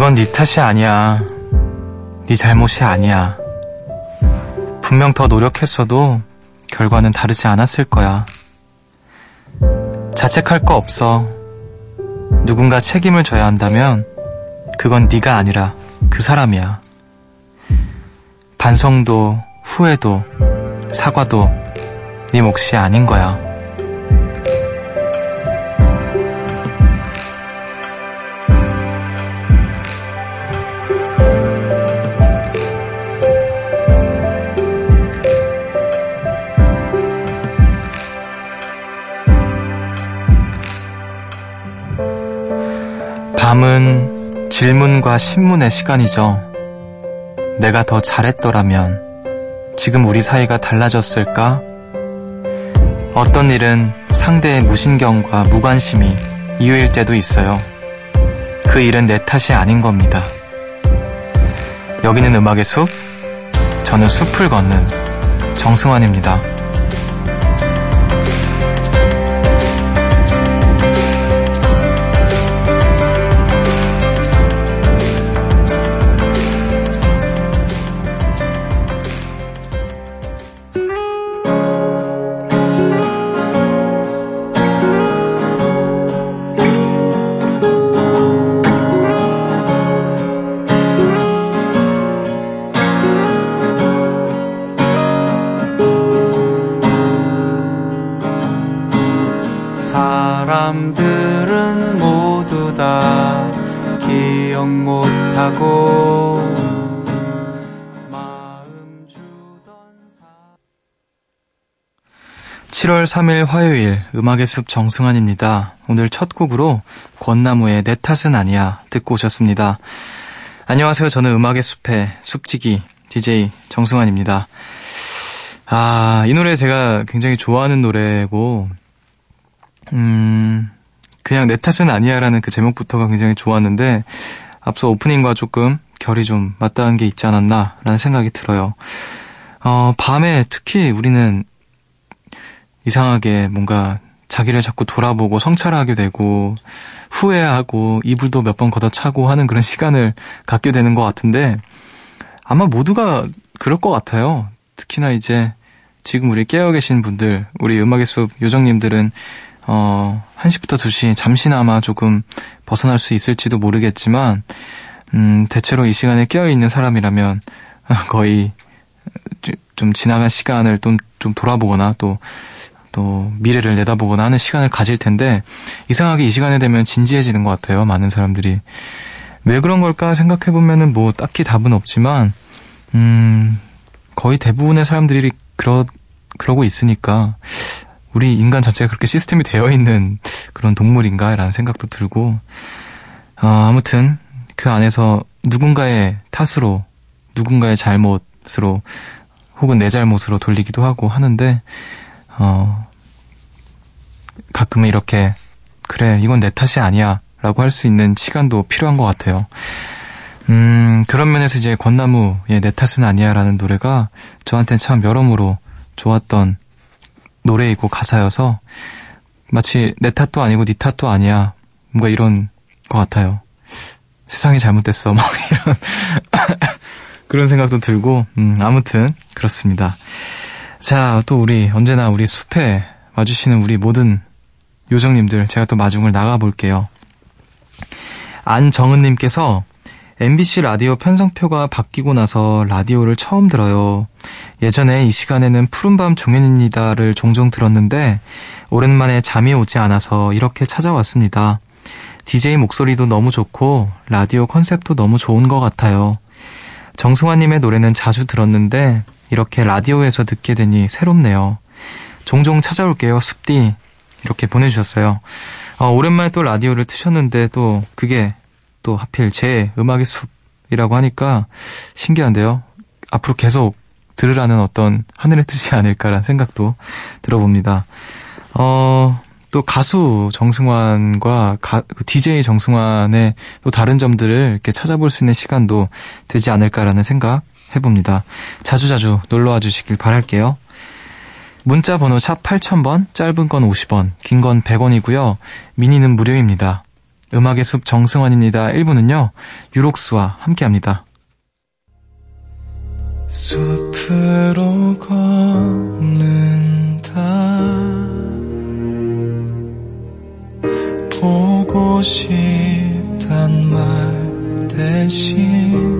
그건 네 탓이 아니야. 네 잘못이 아니야. 분명 더 노력했어도 결과는 다르지 않았을 거야. 자책할 거 없어. 누군가 책임을 져야 한다면 그건 네가 아니라 그 사람이야. 반성도 후회도 사과도 네 몫이 아닌 거야. 밤은 질문과 신문의 시간이죠. 내가 더 잘했더라면 지금 우리 사이가 달라졌을까? 어떤 일은 상대의 무신경과 무관심이 이유일 때도 있어요. 그 일은 내 탓이 아닌 겁니다. 여기는 음악의 숲, 저는 숲을 걷는 정승환입니다. 7월 3일 화요일 음악의 숲 정승환입니다. 오늘 첫 곡으로 권나무의 내 탓은 아니야 듣고 오셨습니다. 안녕하세요. 저는 음악의 숲의 숲지기 DJ 정승환입니다. 아, 이 노래 제가 굉장히 좋아하는 노래고 음, 그냥 내 탓은 아니야라는 그 제목부터가 굉장히 좋았는데 앞서 오프닝과 조금 결이 좀 맞닿은 게 있지 않았나라는 생각이 들어요. 어, 밤에 특히 우리는 이상하게 뭔가 자기를 자꾸 돌아보고 성찰하게 되고 후회하고 이불도 몇 번 걷어차고 하는 그런 시간을 갖게 되는 것 같은데 아마 모두가 그럴 것 같아요. 특히나 이제 지금 우리 깨어 계신 분들, 우리 음악의 숲 요정님들은 어, 1시부터 2시 잠시나마 조금 벗어날 수 있을지도 모르겠지만, 음, 대체로 이 시간에 깨어 있는 사람이라면 거의 좀 지나간 시간을 좀, 좀 돌아보거나 또, 또 미래를 내다보거나 하는 시간을 가질 텐데, 이상하게 이 시간에 되면 진지해지는 것 같아요, 많은 사람들이. 왜 그런 걸까 생각해 보면은 뭐 딱히 답은 없지만, 음, 거의 대부분의 사람들이 그러, 그러고 있으니까, 우리 인간 자체가 그렇게 시스템이 되어 있는 그런 동물인가라는 생각도 들고, 어, 아무튼 그 안에서 누군가의 탓으로, 누군가의 잘못으로, 혹은 내 잘못으로 돌리기도 하고 하는데, 어, 가끔은 이렇게, 그래, 이건 내 탓이 아니야. 라고 할 수 있는 시간도 필요한 것 같아요. 음, 그런 면에서 이제 권나무의 내 탓은 아니야 라는 노래가 저한테는 참 여러모로 좋았던 노래이고 가사여서 마치 내 탓도 아니고 네 탓도 아니야. 뭔가 이런 것 같아요. 세상이 잘못됐어. 막 이런 그런 생각도 들고 음, 아무튼 그렇습니다. 자, 또 우리 언제나 우리 숲에 와주시는 우리 모든 요정님들 제가 또 마중을 나가 볼게요. 안정은님께서 MBC 라디오 편성표가 바뀌고 나서 라디오를 처음 들어요. 예전에 이 시간에는 푸른밤 종현입니다를 종종 들었는데 오랜만에 잠이 오지 않아서 이렇게 찾아왔습니다. DJ 목소리도 너무 좋고 라디오 컨셉도 너무 좋은 것 같아요. 정승환님의 노래는 자주 들었는데 이렇게 라디오에서 듣게 되니 새롭네요. 종종 찾아올게요, 숲디. 이렇게 보내주셨어요. 어, 오랜만에 또 라디오를 트셨는데 또 그게 또 하필 제 음악의 숲이라고 하니까 신기한데요. 앞으로 계속 들으라는 어떤 하늘의 뜻이 아닐까라는 생각도 들어봅니다. 어, 또 가수 정승환과 가, DJ 그 정승환의 또 다른 점들을 이렇게 찾아볼 수 있는 시간도 되지 않을까라는 생각 해봅니다. 자주자주 놀러와 주시길 바랄게요. 문자 번호 샵 8000번, 짧은 건 50원, 긴 건 100원이고요. 미니는 무료입니다. 음악의 숲 정승환입니다. 1부는요, 유록스와 함께 합니다. 숲으로 걷는다. 보고 싶단 말 대신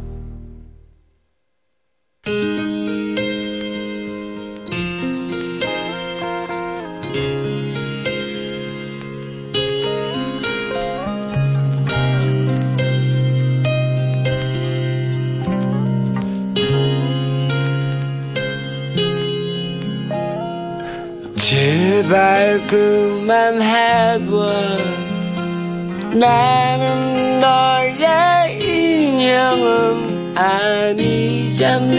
그만해봐 나는 너의 인형은 아니잖니.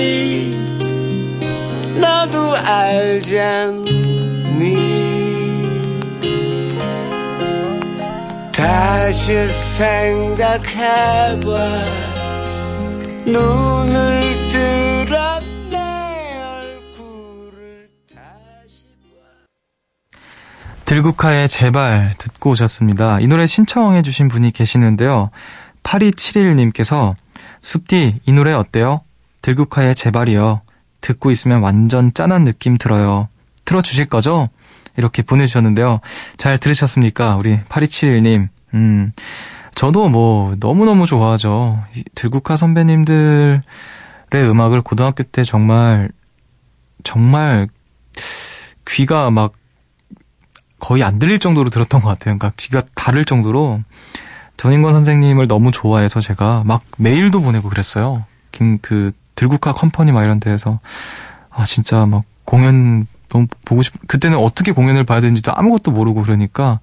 너도 알잖니. 다시 생각해봐. 눈을 들 들국화의 제발 듣고 오셨습니다. 이 노래 신청해주신 분이 계시는데요. 8271님께서 숲디 이 노래 어때요? 들국화의 제발이요. 듣고 있으면 완전 짠한 느낌 들어요. 틀어주실 거죠? 이렇게 보내주셨는데요. 잘 들으셨습니까? 우리 8271님. 음, 저도 뭐 너무너무 좋아하죠. 이 들국화 선배님들의 음악을 고등학교 때 정말 정말 귀가 막 거의 안 들릴 정도로 들었던 것 같아요. 그러니까 귀가 다를 정도로 전인권 선생님을 너무 좋아해서 제가 막 메일도 보내고 그랬어요. 김, 그 들국화 컴퍼니 막 이런 데에서 아 진짜 막 공연 너무 보고 싶. 그때는 어떻게 공연을 봐야 되는지도 아무것도 모르고 그러니까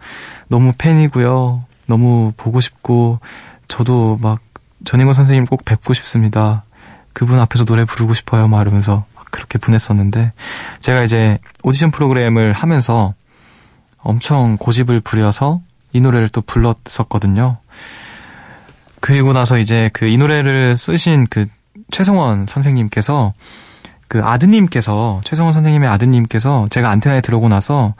너무 팬이고요. 너무 보고 싶고 저도 막 전인권 선생님 꼭 뵙고 싶습니다. 그분 앞에서 노래 부르고 싶어요. 막 이러면서 막 그렇게 보냈었는데 제가 이제 오디션 프로그램을 하면서 엄청 고집을 부려서 이 노래를 또 불렀었거든요. 그리고 나서 이제 그 이 노래를 쓰신 그 최성원 선생님께서 그 아드님께서 최성원 선생님의 아드님께서 제가 안테나에 들어오고 나서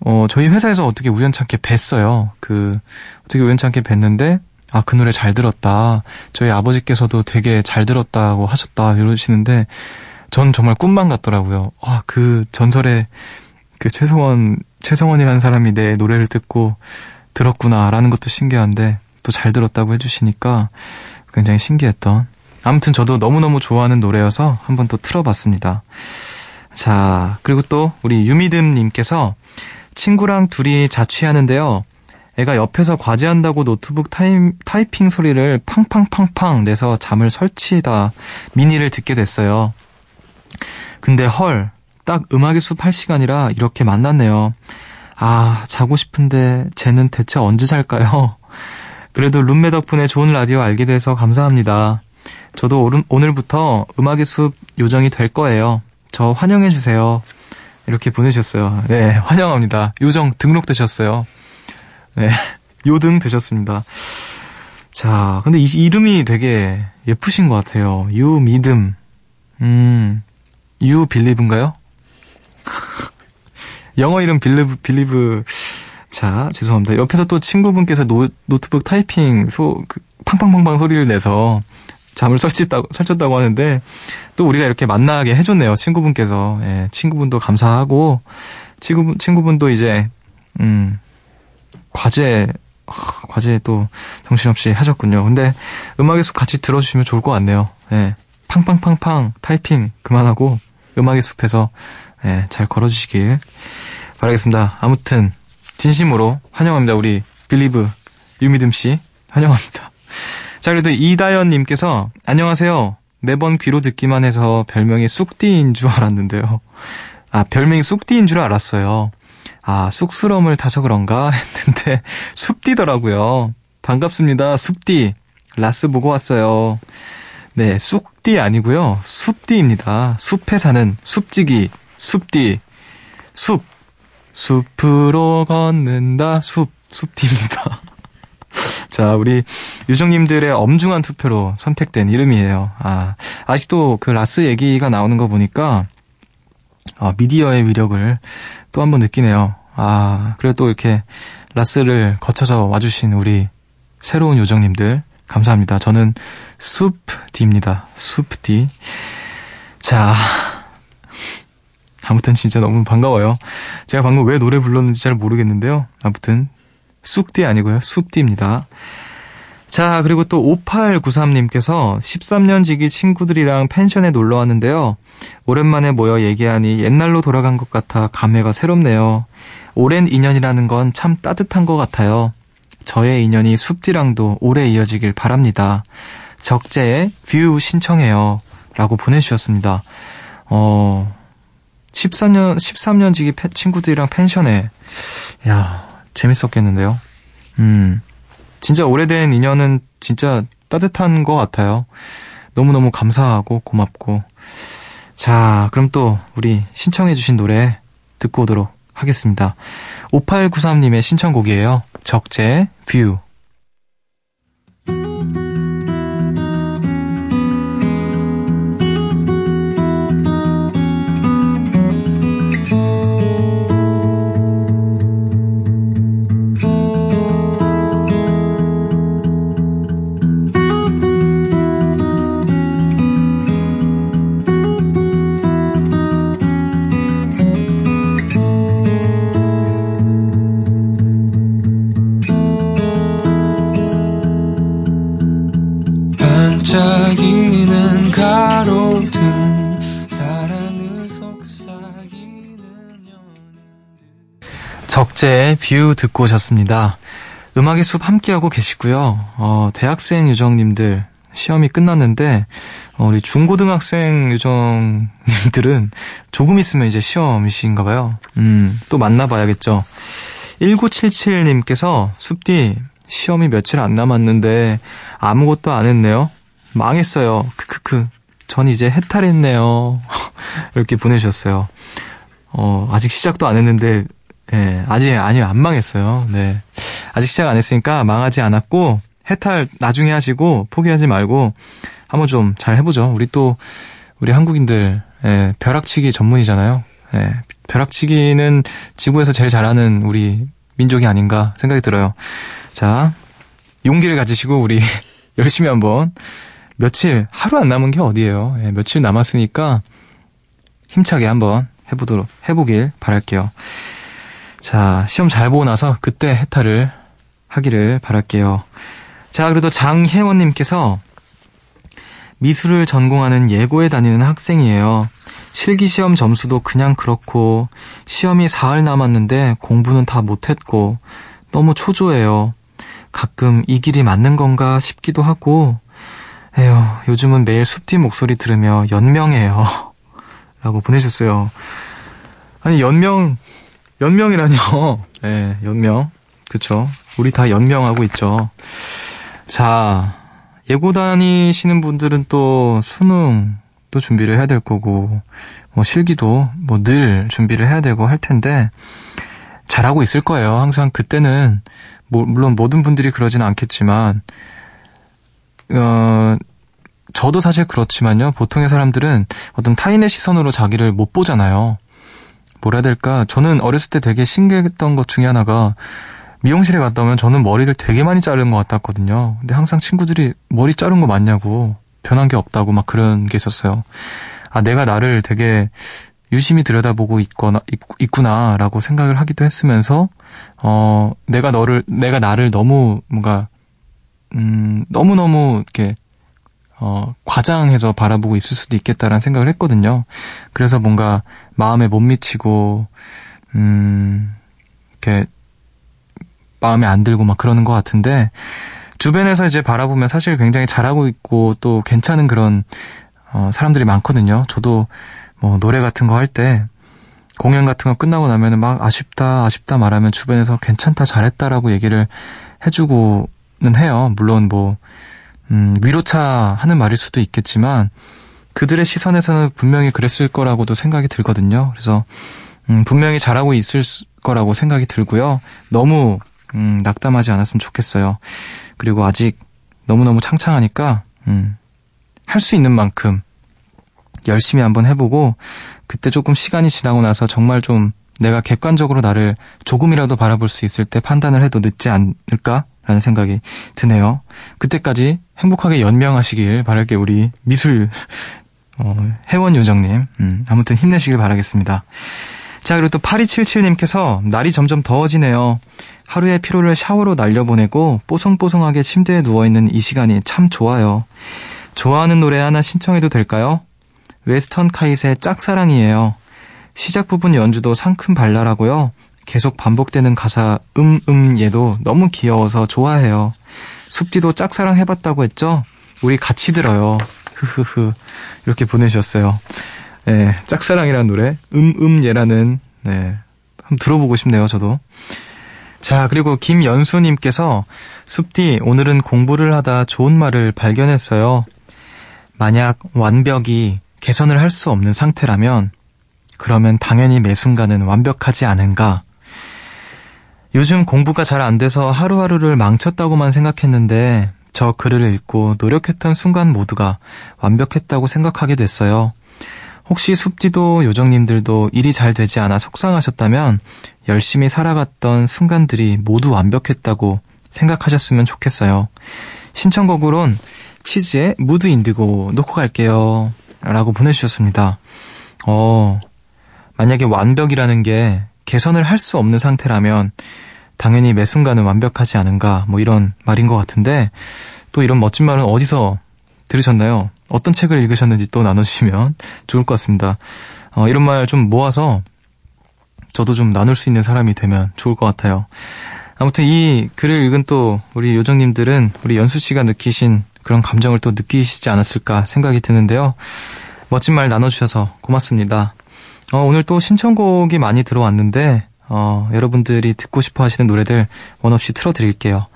어 저희 회사에서 어떻게 우연찮게 뵀어요. 그 어떻게 우연찮게 뵀는데 아 그 노래 잘 들었다. 저희 아버지께서도 되게 잘 들었다고 하셨다 이러시는데 전 정말 꿈만 같더라고요. 아 그 전설의 그 최성원 최성원이라는 사람이 내 노래를 듣고 들었구나라는 것도 신기한데 또 잘 들었다고 해주시니까 굉장히 신기했던. 아무튼 저도 너무너무 좋아하는 노래여서 한번 또 틀어봤습니다. 자, 그리고 또 우리 유미듬님께서 친구랑 둘이 자취하는데요. 애가 옆에서 과제한다고 노트북 타임, 타이핑 소리를 팡팡팡팡 내서 잠을 설치다 미니를 듣게 됐어요. 근데 헐, 딱 음악의 숲 할 시간이라 이렇게 만났네요. 아, 자고 싶은데 쟤는 대체 언제 잘까요? 그래도 룸메 덕분에 좋은 라디오 알게 돼서 감사합니다. 저도 오늘부터 음악의 숲 요정이 될 거예요. 저 환영해 주세요. 이렇게 보내주셨어요. 네, 환영합니다. 요정 등록되셨어요. 네, 요등 되셨습니다. 자, 근데 이 이름이 되게 예쁘신 것 같아요. 유미듬. 음, you believe인가요? 영어 이름 believe, believe. 자, 죄송합니다. 옆에서 또 친구분께서 노, 노트북 타이핑 소, 그, 팡팡팡팡 소리를 내서 잠을 설쳤다고, 설쳤다고 하는데, 또 우리가 이렇게 만나게 해줬네요. 친구분께서. 예, 친구분도 감사하고, 친구분, 친구분도 이제, 음, 과제, 하, 과제 또 정신없이 하셨군요. 근데 음악의 숲 같이 들어주시면 좋을 것 같네요. 예, 팡팡팡팡 타이핑 그만하고 음악의 숲에서 예, 잘 걸어주시길 바라겠습니다. 아무튼 진심으로 환영합니다. 우리 believe 유미듬 씨 환영합니다. 자 그래도 이다연 님께서 안녕하세요. 매번 귀로 듣기만 해서 별명이 쑥디인 줄 알았는데요. 아 별명이 쑥디인 줄 알았어요. 아 쑥스러움을 타서 그런가 했는데 숲디더라고요. 반갑습니다. 숲디 라스 보고 왔어요. 네, 쑥디 아니고요. 숲디입니다. 숲에 사는 숲지기, 숲디, 숲, 숲으로 걷는다. 숲, 숲입니다. 자, 우리 유정님들의 엄중한 투표로 선택된 이름이에요. 아, 아직도 그 라스 얘기가 나오는 거 보니까, 아, 미디어의 위력을 또 한번 느끼네요. 아, 그리고 또 이렇게 라스를 거쳐서 와주신 우리 새로운 요정님들, 감사합니다. 저는 숲디입니다. 숲디. 자, 아무튼 진짜 너무 반가워요. 제가 방금 왜 노래 불렀는지 잘 모르겠는데요. 아무튼 쑥디 아니고요. 숲디입니다. 자, 그리고 또 5893님께서 13년 지기 친구들이랑 펜션에 놀러 왔는데요. 오랜만에 모여 얘기하니 옛날로 돌아간 것 같아 감회가 새롭네요. 오랜 인연이라는 건 참 따뜻한 것 같아요. 저의 인연이 숲디랑도 오래 이어지길 바랍니다. 적재의 View 신청해요. 라고 보내주셨습니다. 어, 14년, 13년 지기 친구들이랑 펜션에, 야 재밌었겠는데요. 음, 진짜 오래된 인연은 진짜 따뜻한 것 같아요. 너무너무 감사하고 고맙고. 자, 그럼 또 우리 신청해주신 노래 듣고 오도록 하겠습니다. 5893님의 신청곡이에요. 적재, View. 반짝이는 가로등 사랑을 속삭이는 적재의 View 듣고 오셨습니다. 음악의 숲 함께하고 계시고요. 어, 대학생 요정님들 시험이 끝났는데 어, 우리 중고등학생 요정님들은 조금 있으면 이제 시험이신가 봐요. 음, 또 만나 봐야겠죠. 1977님께서 숲디 시험이 며칠 안 남았는데 아무것도 안 했네요. 망했어요. 크크크. 전 이제 해탈했네요. 이렇게 보내주셨어요. 어, 아직 시작도 안 했는데, 예, 아직, 아니요, 안 망했어요. 네. 아직 시작 안 했으니까 망하지 않았고, 해탈 나중에 하시고, 포기하지 말고, 한번 좀 잘 해보죠. 우리 또, 우리 한국인들, 예, 벼락치기 전문이잖아요. 예, 벼락치기는 지구에서 제일 잘하는 우리 민족이 아닌가 생각이 들어요. 자, 용기를 가지시고, 우리 열심히 한번 며칠, 하루 안 남은 게 어디예요. 예, 며칠 남았으니까 힘차게 한번 해보도록, 해보길 바랄게요. 자, 시험 잘 보고 나서 그때 해탈을 하기를 바랄게요. 자, 그래도 장혜원님께서 미술을 전공하는 예고에 다니는 학생이에요. 실기시험 점수도 그냥 그렇고, 시험이 사흘 남았는데 공부는 다 못했고, 너무 초조해요. 가끔 이 길이 맞는 건가 싶기도 하고, 에휴, 요즘은 매일 숲디 목소리 들으며 연명해요. 라고 보내셨어요. 아니, 연명, 연명이라뇨. 예, 네, 연명. 그쵸. 우리 다 연명하고 있죠. 자, 예고 다니시는 분들은 또 수능도 준비를 해야 될 거고, 뭐 실기도 뭐 늘 준비를 해야 되고 할 텐데, 잘하고 있을 거예요. 항상 그때는, 뭐, 물론 모든 분들이 그러지는 않겠지만, 어, 저도 사실 그렇지만요. 보통의 사람들은 어떤 타인의 시선으로 자기를 못 보잖아요. 뭐라 해야 될까? 저는 어렸을 때 되게 신기했던 것 중에 하나가 미용실에 갔다 오면 저는 머리를 되게 많이 자른 것 같았거든요. 근데 항상 친구들이 머리 자른 거 맞냐고 변한 게 없다고 막 그런 게 있었어요. 아, 내가 나를 되게 유심히 들여다보고 있거나, 있, 있구나라고 생각을 하기도 했으면서, 어, 내가 너를, 내가 나를 너무 뭔가 음, 너무너무 이렇게 어, 과장해서 바라보고 있을 수도 있겠다라는 생각을 했거든요. 그래서 뭔가 마음에 못 미치고 음, 이렇게 마음에 안 들고 막 그러는 것 같은데 주변에서 이제 바라보면 사실 굉장히 잘하고 있고 또 괜찮은 그런 어, 사람들이 많거든요. 저도 뭐 노래 같은 거 할 때 공연 같은 거 끝나고 나면은 막 아쉽다 아쉽다 말하면 주변에서 괜찮다 잘했다라고 얘기를 해주고 는 해요. 물론 뭐, 음, 위로차 하는 말일 수도 있겠지만, 그들의 시선에서는 분명히 그랬을 거라고도 생각이 들거든요. 그래서, 음, 분명히 잘하고 있을 수- 거라고 생각이 들고요. 너무 음, 낙담하지 않았으면 좋겠어요. 그리고 아직 너무너무 창창하니까 음, 할 수 있는 만큼 열심히 한번 해보고 그때 조금 시간이 지나고 나서 정말 좀 내가 객관적으로 나를 조금이라도 바라볼 수 있을 때 판단을 해도 늦지 않을까 라는 생각이 드네요. 그때까지 행복하게 연명하시길 바랄게 우리 미술 어, 회원 요정님 음, 아무튼 힘내시길 바라겠습니다. 자 그리고 또 8277님께서 날이 점점 더워지네요. 하루의 피로를 샤워로 날려보내고 뽀송뽀송하게 침대에 누워있는 이 시간이 참 좋아요. 좋아하는 노래 하나 신청해도 될까요? 웨스턴 카이스의 짝사랑이에요. 시작 부분 연주도 상큼 발랄하고요. 계속 반복되는 가사 음 음 얘도 너무 귀여워서 좋아해요. 숲디도 짝사랑 해봤다고 했죠? 우리 같이 들어요. 흐흐흐 이렇게 보내주셨어요. 네, 짝사랑이라는 노래 음 음 얘라는 네 한번 들어보고 싶네요. 저도. 자, 그리고 김연수님께서 숲디 오늘은 공부를 하다 좋은 말을 발견했어요. 만약 완벽이 개선을 할 수 없는 상태라면 그러면 당연히 매 순간은 완벽하지 않은가. 요즘 공부가 잘 안 돼서 하루하루를 망쳤다고만 생각했는데 저 글을 읽고 노력했던 순간 모두가 완벽했다고 생각하게 됐어요. 혹시 숲지도 요정님들도 일이 잘 되지 않아 속상하셨다면 열심히 살아갔던 순간들이 모두 완벽했다고 생각하셨으면 좋겠어요. 신청곡으론 치즈의 무드 인디고 놓고 갈게요. 라고 보내주셨습니다. 어, 만약에 완벽이라는 게 개선을 할 수 없는 상태라면 당연히 매 순간은 완벽하지 않은가 뭐 이런 말인 것 같은데 또 이런 멋진 말은 어디서 들으셨나요? 어떤 책을 읽으셨는지 또 나눠주시면 좋을 것 같습니다. 어, 이런 말 좀 모아서 저도 좀 나눌 수 있는 사람이 되면 좋을 것 같아요. 아무튼 이 글을 읽은 또 우리 요정님들은 우리 연수 씨가 느끼신 그런 감정을 또 느끼시지 않았을까 생각이 드는데요. 멋진 말 나눠주셔서 고맙습니다. 어, 오늘 또 신청곡이 많이 들어왔는데 어, 여러분들이 듣고 싶어 하시는 노래들 원 없이 틀어드릴게요.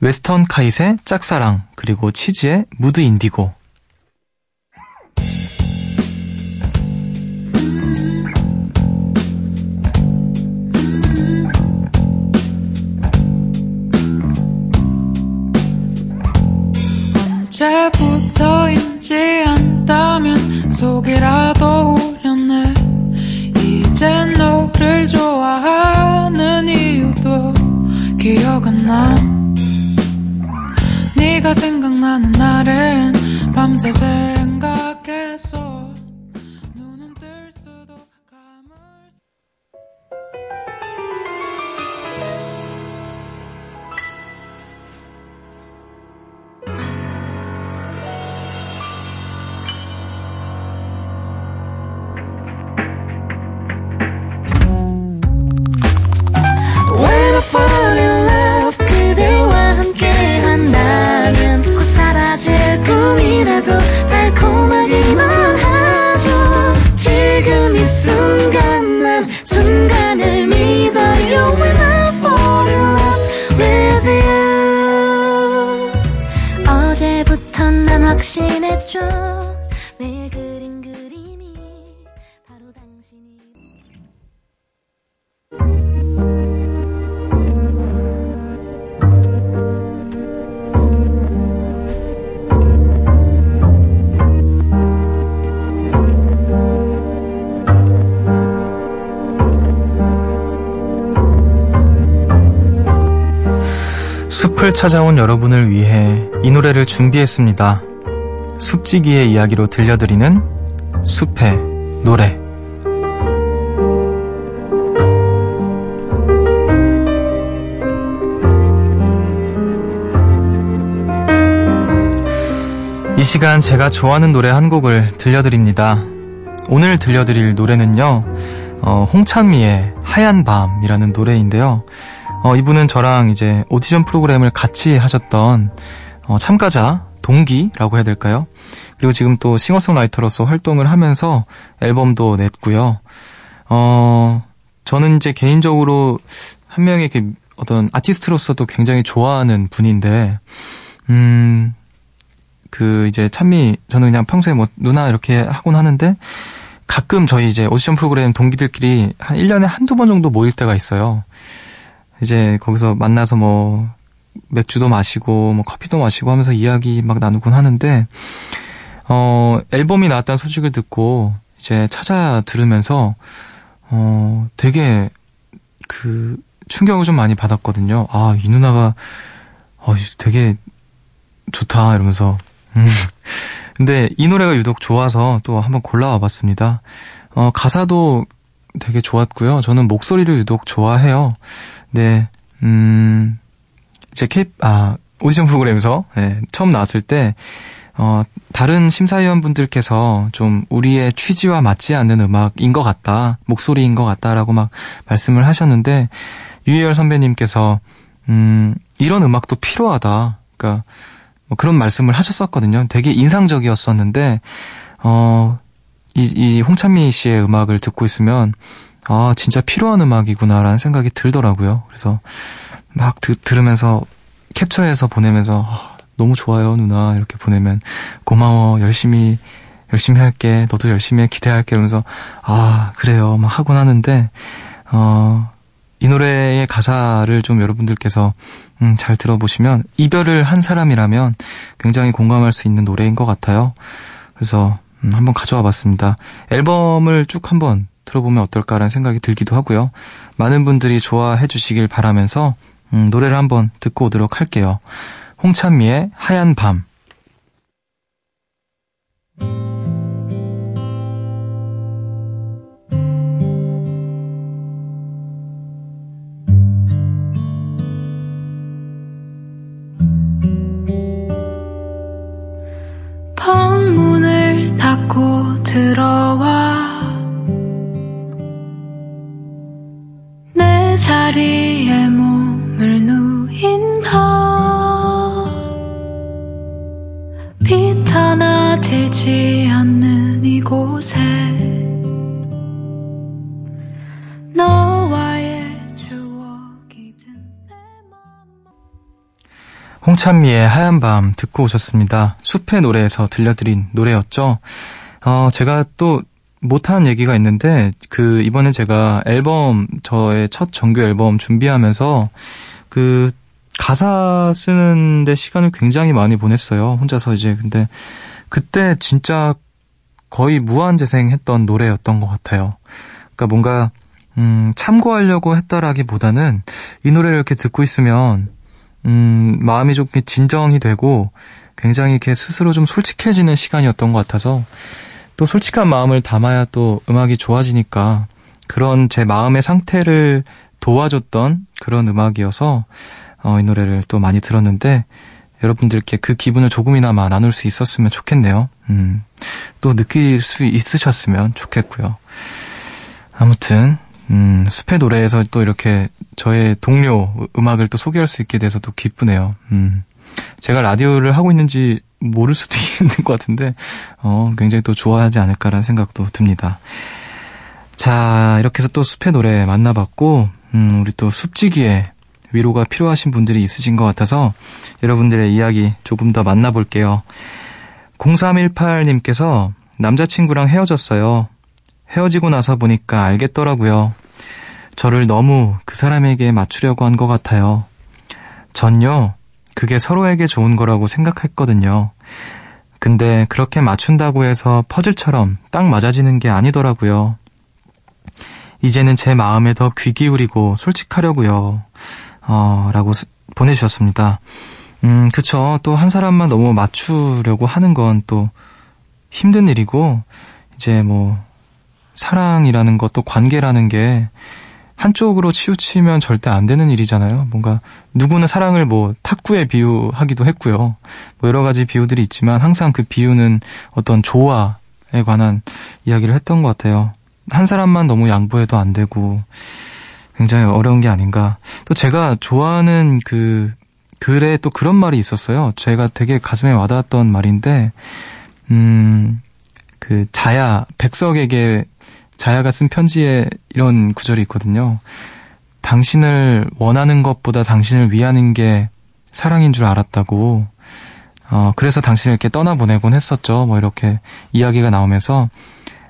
웨스턴 카이트의 짝사랑 그리고 치즈의 Mood Indigo 언제부터인지 안다면 속이라도 기억 안나? 네가 생각나는 날엔 밤새 생 숲을 찾아온 여러분을 위해 이 노래를 준비했습니다. 숲지기의 이야기로 들려드리는 숲의 노래. 이 시간 제가 좋아하는 노래 한 곡을 들려드립니다. 오늘 들려드릴 노래는요, 어, 홍찬미의 하얀 밤이라는 노래인데요. 어, 이분은 저랑 이제 오디션 프로그램을 같이 하셨던 어, 참가자 동기라고 해야 될까요? 그리고 지금 또 싱어송라이터로서 활동을 하면서 앨범도 냈고요. 어, 저는 이제 개인적으로 한 명의 어떤 아티스트로서도 굉장히 좋아하는 분인데, 음, 그 이제 찬미 저는 그냥 평소에 뭐 누나 이렇게 하곤 하는데 가끔 저희 이제 오디션 프로그램 동기들끼리 한 1년에 한두 번 정도 모일 때가 있어요. 이제 거기서 만나서 뭐 맥주도 마시고 뭐 커피도 마시고 하면서 이야기 막 나누곤 하는데 어 앨범이 나왔다는 소식을 듣고 이제 찾아 들으면서 어 되게 그 충격을 좀 많이 받았거든요. 아, 이 누나가 어 되게 좋다 이러면서 음. 근데 이 노래가 유독 좋아서 또 한번 골라와 봤습니다. 어 가사도 되게 좋았고요. 저는 목소리를 유독 좋아해요. 네. 음제 케이 아 오디션 프로그램에서 네, 처음 나왔을 때 어, 다른 심사위원분들께서 좀 우리의 취지와 맞지 않는 음악인 것 같다, 목소리인 것 같다라고 막 말씀을 하셨는데, 유희열 선배님께서, 음, 이런 음악도 필요하다. 그러니까, 뭐 그런 말씀을 하셨었거든요. 되게 인상적이었었는데, 어, 이, 이 홍찬미 씨의 음악을 듣고 있으면, 아, 진짜 필요한 음악이구나라는 생각이 들더라고요. 그래서 막 드, 들으면서 캡처해서 보내면서, 아, 너무 좋아요, 누나. 이렇게 보내면, 고마워, 열심히, 열심히 할게, 너도 열심히 해, 기대할게, 이러면서, 아, 그래요, 막 하곤 하는데, 어, 이 노래의 가사를 좀 여러분들께서, 음, 잘 들어보시면, 이별을 한 사람이라면 굉장히 공감할 수 있는 노래인 것 같아요. 그래서, 음, 한번 가져와 봤습니다. 앨범을 쭉 한번 들어보면 어떨까라는 생각이 들기도 하고요. 많은 분들이 좋아해 주시길 바라면서, 음, 노래를 한번 듣고 오도록 할게요. 홍찬미의 하얀 밤. 방문을 닫고 들어와 자리에 몸을 누인다 빛 하나 들지 않는 이곳에 너와의 추억이 홍찬미의 하얀 밤 듣고 오셨습니다. 숲의 노래에서 들려드린 노래였죠. 어, 제가 또 못한 얘기가 있는데, 그, 이번에 제가 앨범, 저의 첫 정규 앨범 준비하면서, 그, 가사 쓰는데 시간을 굉장히 많이 보냈어요. 혼자서 이제. 근데, 그때 진짜 거의 무한 재생 했던 노래였던 것 같아요. 그러니까 뭔가, 음, 참고하려고 했다라기보다는 이 노래를 이렇게 듣고 있으면, 음, 마음이 좀 이렇게 진정이 되고 굉장히 이렇게 스스로 좀 솔직해지는 시간이었던 것 같아서 또 솔직한 마음을 담아야 또 음악이 좋아지니까 그런 제 마음의 상태를 도와줬던 그런 음악이어서 어, 이 노래를 또 많이 들었는데 여러분들께 그 기분을 조금이나마 나눌 수 있었으면 좋겠네요. 음, 또 느낄 수 있으셨으면 좋겠고요. 아무튼 음, 숲의 노래에서 또 이렇게 저의 동료 음악을 또 소개할 수 있게 돼서 또 기쁘네요. 음, 제가 라디오를 하고 있는지 모를 수도 있는 것 같은데, 어, 굉장히 또 좋아하지 않을까라는 생각도 듭니다. 자, 이렇게 해서 또 숲의 노래 만나봤고, 음, 우리 또 숲지기에 위로가 필요하신 분들이 있으신 것 같아서 여러분들의 이야기 조금 더 만나볼게요. 0318님께서 남자친구랑 헤어졌어요. 헤어지고 나서 보니까 알겠더라고요. 저를 너무 그 사람에게 맞추려고 한 것 같아요. 전요, 그게 서로에게 좋은 거라고 생각했거든요. 근데 그렇게 맞춘다고 해서 퍼즐처럼 딱 맞아지는 게 아니더라고요. 이제는 제 마음에 더 귀 기울이고 솔직하려고요. 어, 라고 스- 보내주셨습니다. 음, 그쵸. 또 한 사람만 너무 맞추려고 하는 건 또 힘든 일이고, 이제 뭐, 사랑이라는 것, 또 관계라는 게 한쪽으로 치우치면 절대 안 되는 일이잖아요. 뭔가 누구는 사랑을 뭐 탁구에 비유하기도 했고요. 뭐 여러 가지 비유들이 있지만 항상 그 비유는 어떤 조화에 관한 이야기를 했던 것 같아요. 한 사람만 너무 양보해도 안 되고 굉장히 어려운 게 아닌가. 또 제가 좋아하는 그 글에 또 그런 말이 있었어요. 제가 되게 가슴에 와닿았던 말인데, 음, 그 자야, 백석에게 자야가 쓴 편지에 이런 구절이 있거든요. 당신을 원하는 것보다 당신을 위하는 게 사랑인 줄 알았다고. 어, 그래서 당신을 이렇게 떠나보내곤 했었죠. 뭐 이렇게 이야기가 나오면서,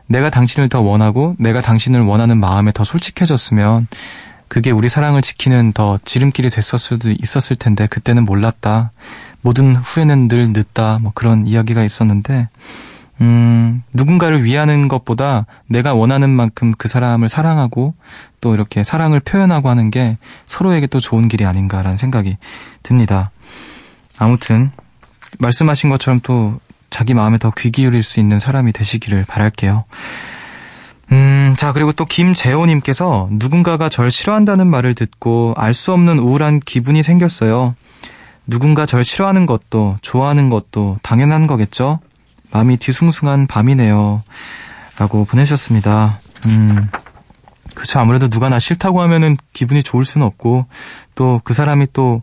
내가 당신을 더 원하고 내가 당신을 원하는 마음에 더 솔직해졌으면 그게 우리 사랑을 지키는 더 지름길이 됐을 수도 있었을 텐데 그때는 몰랐다. 모든 후회는 늘 늦다. 뭐 그런 이야기가 있었는데 음, 누군가를 위하는 것보다 내가 원하는 만큼 그 사람을 사랑하고 또 이렇게 사랑을 표현하고 하는 게 서로에게 또 좋은 길이 아닌가라는 생각이 듭니다. 아무튼 말씀하신 것처럼 또 자기 마음에 더 귀 기울일 수 있는 사람이 되시기를 바랄게요. 음, 자, 그리고 또 김재호님께서 누군가가 절 싫어한다는 말을 듣고 알 수 없는 우울한 기분이 생겼어요. 누군가 절 싫어하는 것도 좋아하는 것도 당연한 거겠죠? 마음이 뒤숭숭한 밤이네요. 라고 보내셨습니다. 음, 그쵸. 아무래도 누가 나 싫다고 하면은 기분이 좋을 수는 없고, 또 그 사람이 또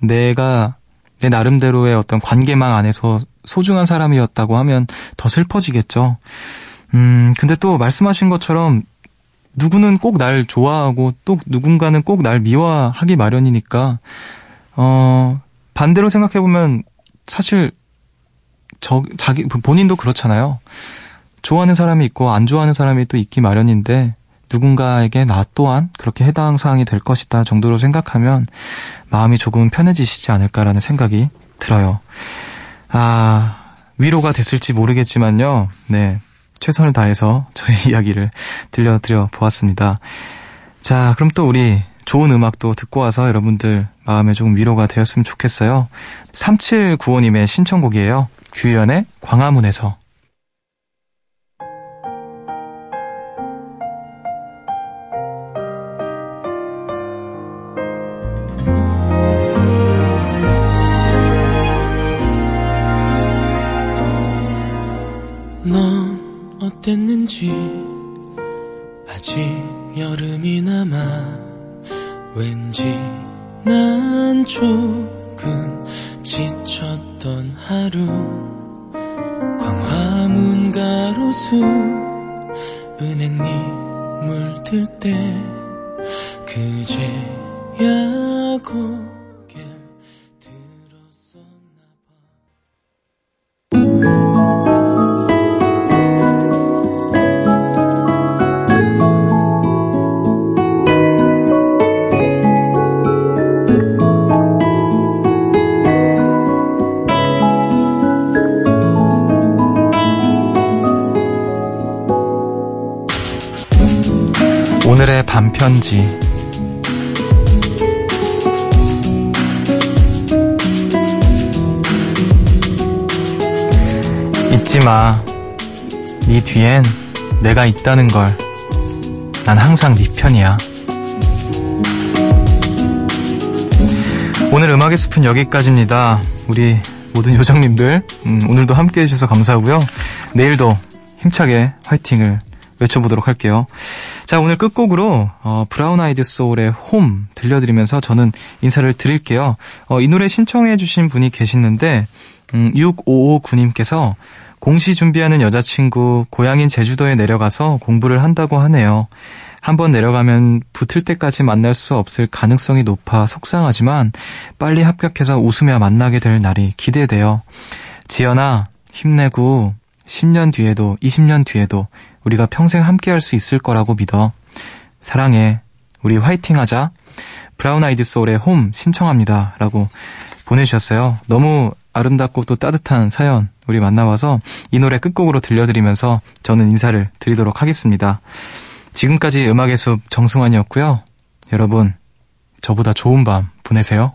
내가 내 나름대로의 어떤 관계망 안에서 소중한 사람이었다고 하면 더 슬퍼지겠죠. 음, 근데 또 말씀하신 것처럼 누구는 꼭 날 좋아하고 또 누군가는 꼭 날 미워하기 마련이니까, 어, 반대로 생각해보면 사실 저, 자기, 본인도 그렇잖아요. 좋아하는 사람이 있고 안 좋아하는 사람이 또 있기 마련인데 누군가에게 나 또한 그렇게 해당 사항이 될 것이다 정도로 생각하면 마음이 조금 편해지시지 않을까라는 생각이 들어요. 아, 위로가 됐을지 모르겠지만요. 네. 최선을 다해서 저의 이야기를 들려드려 보았습니다. 자, 그럼 또 우리 좋은 음악도 듣고 와서 여러분들 마음에 조금 위로가 되었으면 좋겠어요. 3795님의 신청곡이에요. 규현의 광화문에서. 넌 어땠는지 아직 여름이 남아 왠지 난 조금 지쳤던 하루 광화문 가로수 은행잎 물들 때 그제야 고 편지. 잊지 마. 네 뒤엔 내가 있다는 걸. 난 항상 네 편이야. 오늘 음악의 숲은 여기까지입니다. 우리 모든 요정님들, 음, 오늘도 함께 해주셔서 감사하고요. 내일도 힘차게 화이팅을 외쳐보도록 할게요. 자, 오늘 끝곡으로 어, 브라운 아이드 소울의 홈 들려드리면서 저는 인사를 드릴게요. 어, 이 노래 신청해 주신 분이 계시는데 음, 6559님께서 공시 준비하는 여자친구 고향인 제주도에 내려가서 공부를 한다고 하네요. 한번 내려가면 붙을 때까지 만날 수 없을 가능성이 높아 속상하지만 빨리 합격해서 웃으며 만나게 될 날이 기대돼요. 지연아, 힘내고 10년 뒤에도 20년 뒤에도 우리가 평생 함께 할 수 있을 거라고 믿어. 사랑해. 우리 화이팅 하자. 브라운 아이드 소울의 홈 신청합니다. 라고 보내주셨어요. 너무 아름답고 또 따뜻한 사연 우리 만나봐서 이 노래 끝곡으로 들려드리면서 저는 인사를 드리도록 하겠습니다. 지금까지 음악의 숲 정승환이었고요. 여러분, 저보다 좋은 밤 보내세요.